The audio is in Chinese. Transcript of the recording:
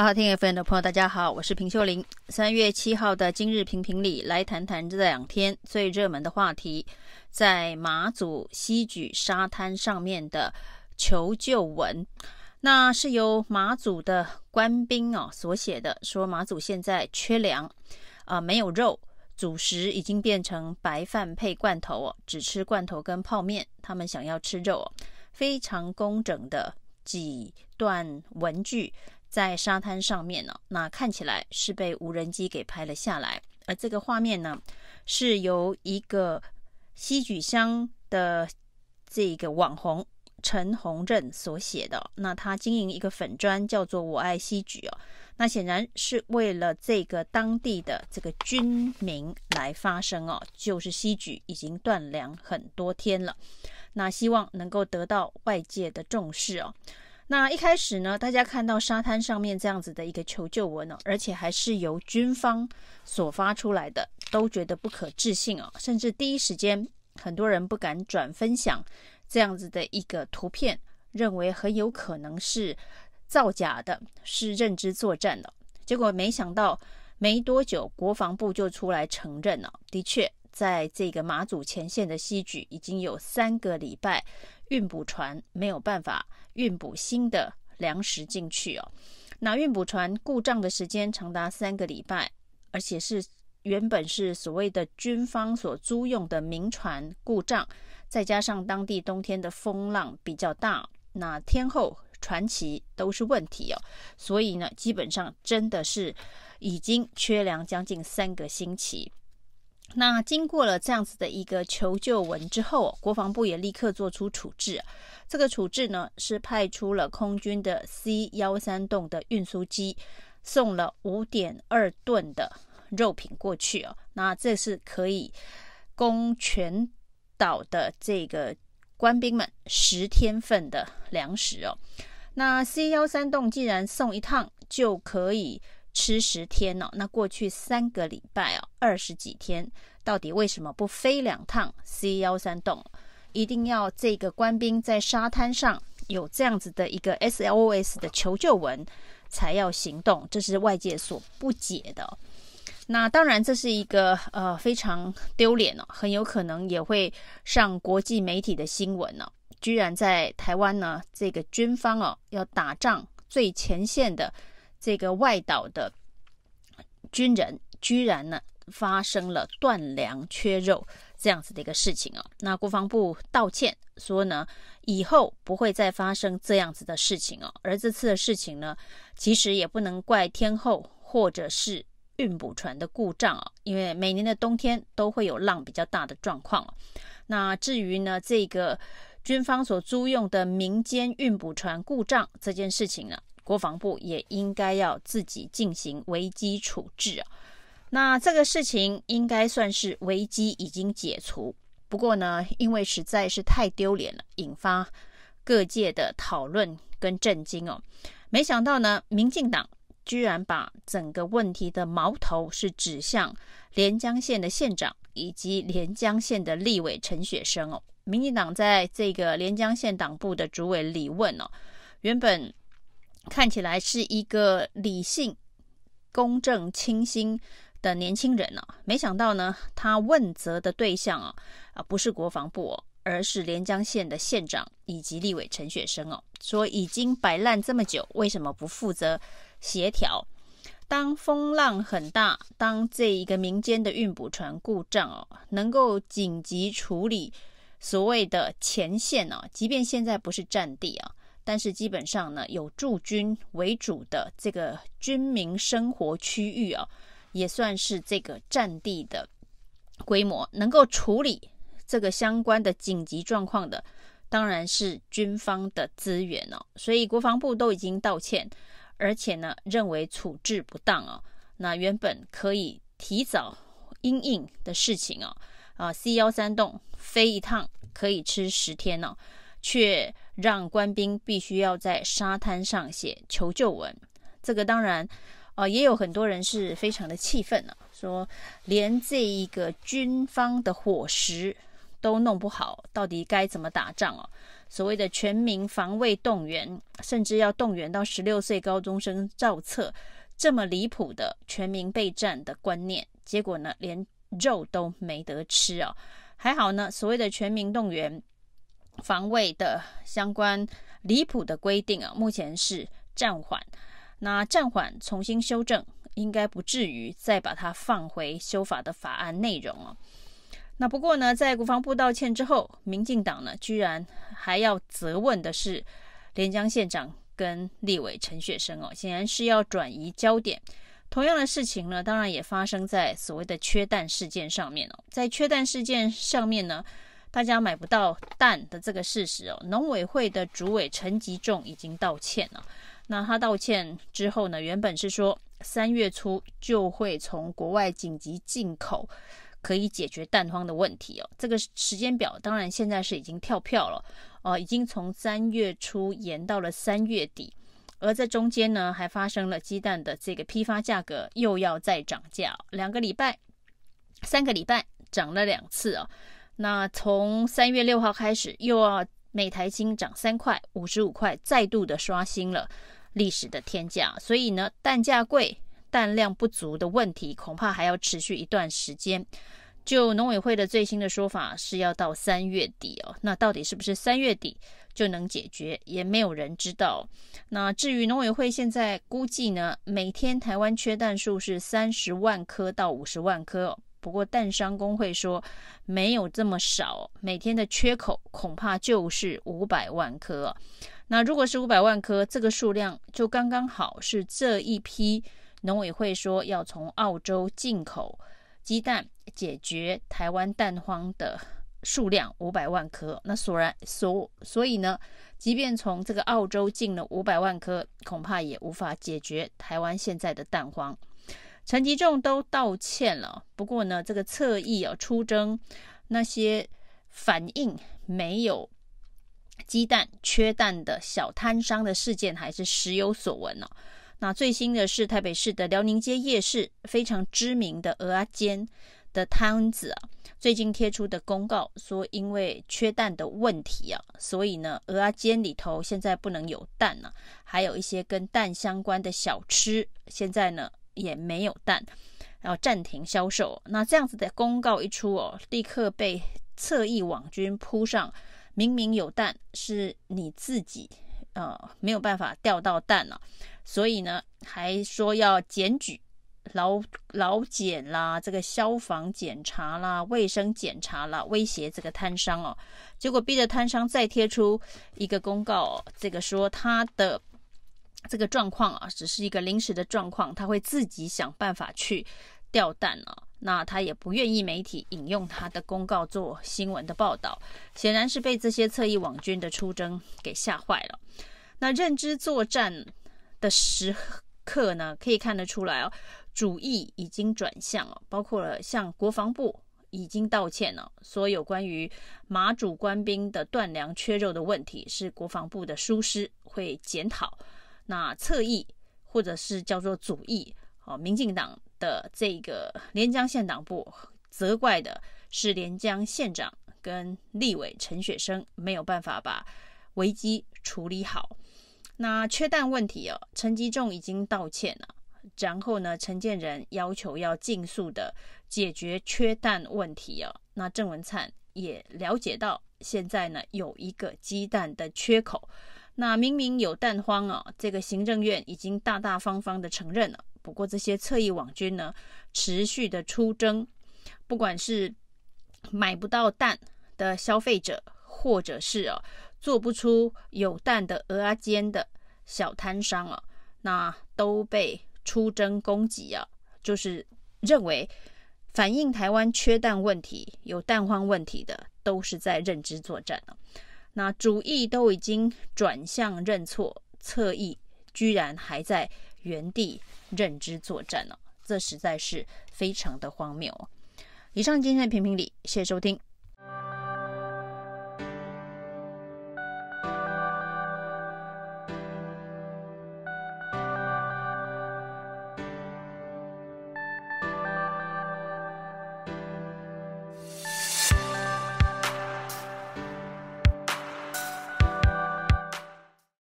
好好听 FM 的朋友，大家好，我是平秀玲。三月七号的今日评评里，来谈谈这两天最热门的话题，在马祖西莒沙滩上面的求救文。那是由马祖的官兵哦所写的，说马祖现在缺粮啊、没有肉，主食已经变成白饭配罐头哦，只吃罐头跟泡面。他们想要吃肉哦，非常工整的几段文句。在沙滩上面呢，那看起来是被无人机给拍了下来，而这个画面呢，是由一个西莒乡的这个网红陈宏任所写的。那他经营一个粉专叫做“我爱西莒”哦，那显然是为了这个当地的这个军民来发声哦，就是西莒已经断粮很多天了，那希望能够得到外界的重视哦。那一开始呢，大家看到沙滩上面这样子的一个求救文呢，而且还是由军方所发出来的，都觉得不可置信啊，甚至第一时间很多人不敢转分享这样子的一个图片，认为很有可能是造假的，是认知作战的。结果没想到没多久，国防部就出来承认了，的确在这个马祖前线的西莒已经有三个礼拜运补船没有办法。运补新的粮食进去哦，那运补船故障的时间长达三个礼拜，而且是原本是所谓的军方所租用的民船故障，再加上当地冬天的风浪比较大，那天后船期都是问题哦，所以呢，基本上真的是已经缺粮将近三个星期。那经过了这样子的一个求救文之后，国防部也立刻做出处置。这个处置呢，是派出了空军的 C 幺三洞的运输机，送了五点二吨的肉品过去哦。那这是可以供全岛的这个官兵们十天份的粮食哦。那 C 幺三洞既然送一趟就可以。吃十天哦，那过去三个礼拜哦，二十几天，到底为什么不飞两趟 C 幺三洞？一定要这个官兵在沙滩上有这样子的一个 SLOS 的求救文才要行动，这是外界所不解的。那当然，这是一个呃非常丢脸哦，很有可能也会上国际媒体的新闻呢、哦。居然在台湾呢，这个军方哦要打仗最前线的。这个外岛的军人居然呢发生了断粮缺肉这样子的一个事情啊，那国防部道歉说呢，以后不会再发生这样子的事情哦。而这次的事情呢，其实也不能怪天后或者是运补船的故障啊，因为每年的冬天都会有浪比较大的状况。那至于呢，这个军方所租用的民间运补船故障这件事情呢，国防部也应该要自己进行危机处置啊。那这个事情应该算是危机已经解除。不过呢，因为实在是太丢脸了，引发各界的讨论跟震惊哦。没想到呢，民进党居然把整个问题的矛头是指向连江县的县长以及连江县的立委陈雪生哦。民进党在这个连江县党部的主委李问哦，原本。看起来是一个理性、公正、清新的年轻人呢、啊，没想到呢，他问责的对象啊啊不是国防部哦，而是连江县的县长以及立委陈雪生哦，说已经摆烂这么久，为什么不负责协调？当风浪很大，当这一个民间的运补船故障哦，能够紧急处理所谓的前线啊，即便现在不是战地啊。但是基本上呢，有驻军为主的这个军民生活区域啊，也算是这个战地的规模，能够处理这个相关的紧急状况的，当然是军方的资源哦。所以国防部都已经道歉，而且呢，认为处置不当哦。那原本可以提早因应的事情哦，啊，C 幺三洞飞一趟可以吃十天呢。却让官兵必须要在沙滩上写求救文，这个当然，呃，也有很多人是非常的气愤、啊，说连这一个军方的伙食都弄不好，到底该怎么打仗哦？所谓的全民防卫动员，甚至要动员到十六岁高中生照册，这么离谱的全民备战的观念，结果呢，连肉都没得吃哦。还好呢，所谓的全民动员防卫的相关离谱的规定啊，目前是暂缓。那暂缓重新修正，应该不至于再把它放回修法的法案内容哦。那不过呢，在国防部道歉之后，民进党呢居然还要责问的是连江县长跟立委陈雪生哦，显然是要转移焦点。同样的事情呢，当然也发生在所谓的缺蛋事件上面哦。在缺蛋事件上面呢，大家买不到蛋的这个事实哦，农委会的主委陈吉仲已经道歉了。那他道歉之后呢，原本是说三月初就会从国外紧急进口。可以解决蛋荒的问题哦。这个时间表当然现在是已经跳票了，哦，已经从三月初延到了三月底。而在中间呢，还发生了鸡蛋的这个批发价格又要再涨价，两个礼拜、三个礼拜涨了两次哦。那从三月六号开始，又要每台斤涨三块、五十五块，再度的刷新了历史的天价。所以呢，蛋价贵。蛋量不足的问题恐怕还要持续一段时间。就农委会的最新的说法是要到三月底哦，那到底是不是三月底就能解决，也没有人知道。那至于农委会现在估计呢，每天台湾缺蛋数是三十万颗到五十万颗。不过蛋商工会说没有这么少，每天的缺口恐怕就是五百万颗。那如果是五百万颗，这个数量就刚刚好是这一批。农委会说要从澳洲进口鸡蛋，解决台湾蛋荒的数量五百万颗。那所然所所以呢，即便从这个澳洲进了五百万颗，恐怕也无法解决台湾现在的蛋荒。陈吉仲都道歉了，不过呢，这个侧翼啊出征那些反应没有鸡蛋缺蛋的小摊商的事件，还是时有所闻呢、啊。那最新的是台北市的辽宁街夜市非常知名的鹅阿煎的摊子啊，最近贴出的公告说，因为缺蛋的问题啊，所以呢，鹅阿煎里头现在不能有蛋了，还有一些跟蛋相关的小吃，现在呢也没有蛋，然后暂停销售。那这样子的公告一出哦，立刻被侧翼网军扑上，明明有蛋，是你自己。呃，没有办法钓到蛋了，所以呢，还说要检举老老检啦，这个消防检查啦，卫生检查啦，威胁这个摊商哦。结果逼着摊商再贴出一个公告哦，这个说他的这个状况啊，只是一个临时的状况，他会自己想办法去钓蛋啊。那他也不愿意媒体引用他的公告做新闻的报道，显然是被这些侧翼网军的出征给吓坏了。那认知作战的时刻呢，可以看得出来哦，主义已经转向了，包括了像国防部已经道歉了，所有关于马祖官兵的断粮缺肉的问题，是国防部的疏失会检讨。那侧翼或者是叫做主义哦，民进党。的这个连江县党部责怪的是连江县长跟立委陈雪生没有办法把危机处理好。那缺蛋问题哦，陈吉仲已经道歉了，然后呢，陈建仁要求要尽速的解决缺蛋问题哦。那郑文灿也了解到现在呢有一个鸡蛋的缺口，那明明有蛋荒啊，这个行政院已经大大方方的承认了。不过这些侧翼网军呢，持续的出征，不管是买不到蛋的消费者，或者是啊做不出有蛋的蚵仔煎的小摊商啊，那都被出征攻击啊，就是认为反映台湾缺蛋问题、有蛋荒问题的，都是在认知作战了。那主意都已经转向认错，侧翼居然还在原地。认知作战呢，这实在是非常的荒谬。以上今天的评评理，谢谢收听。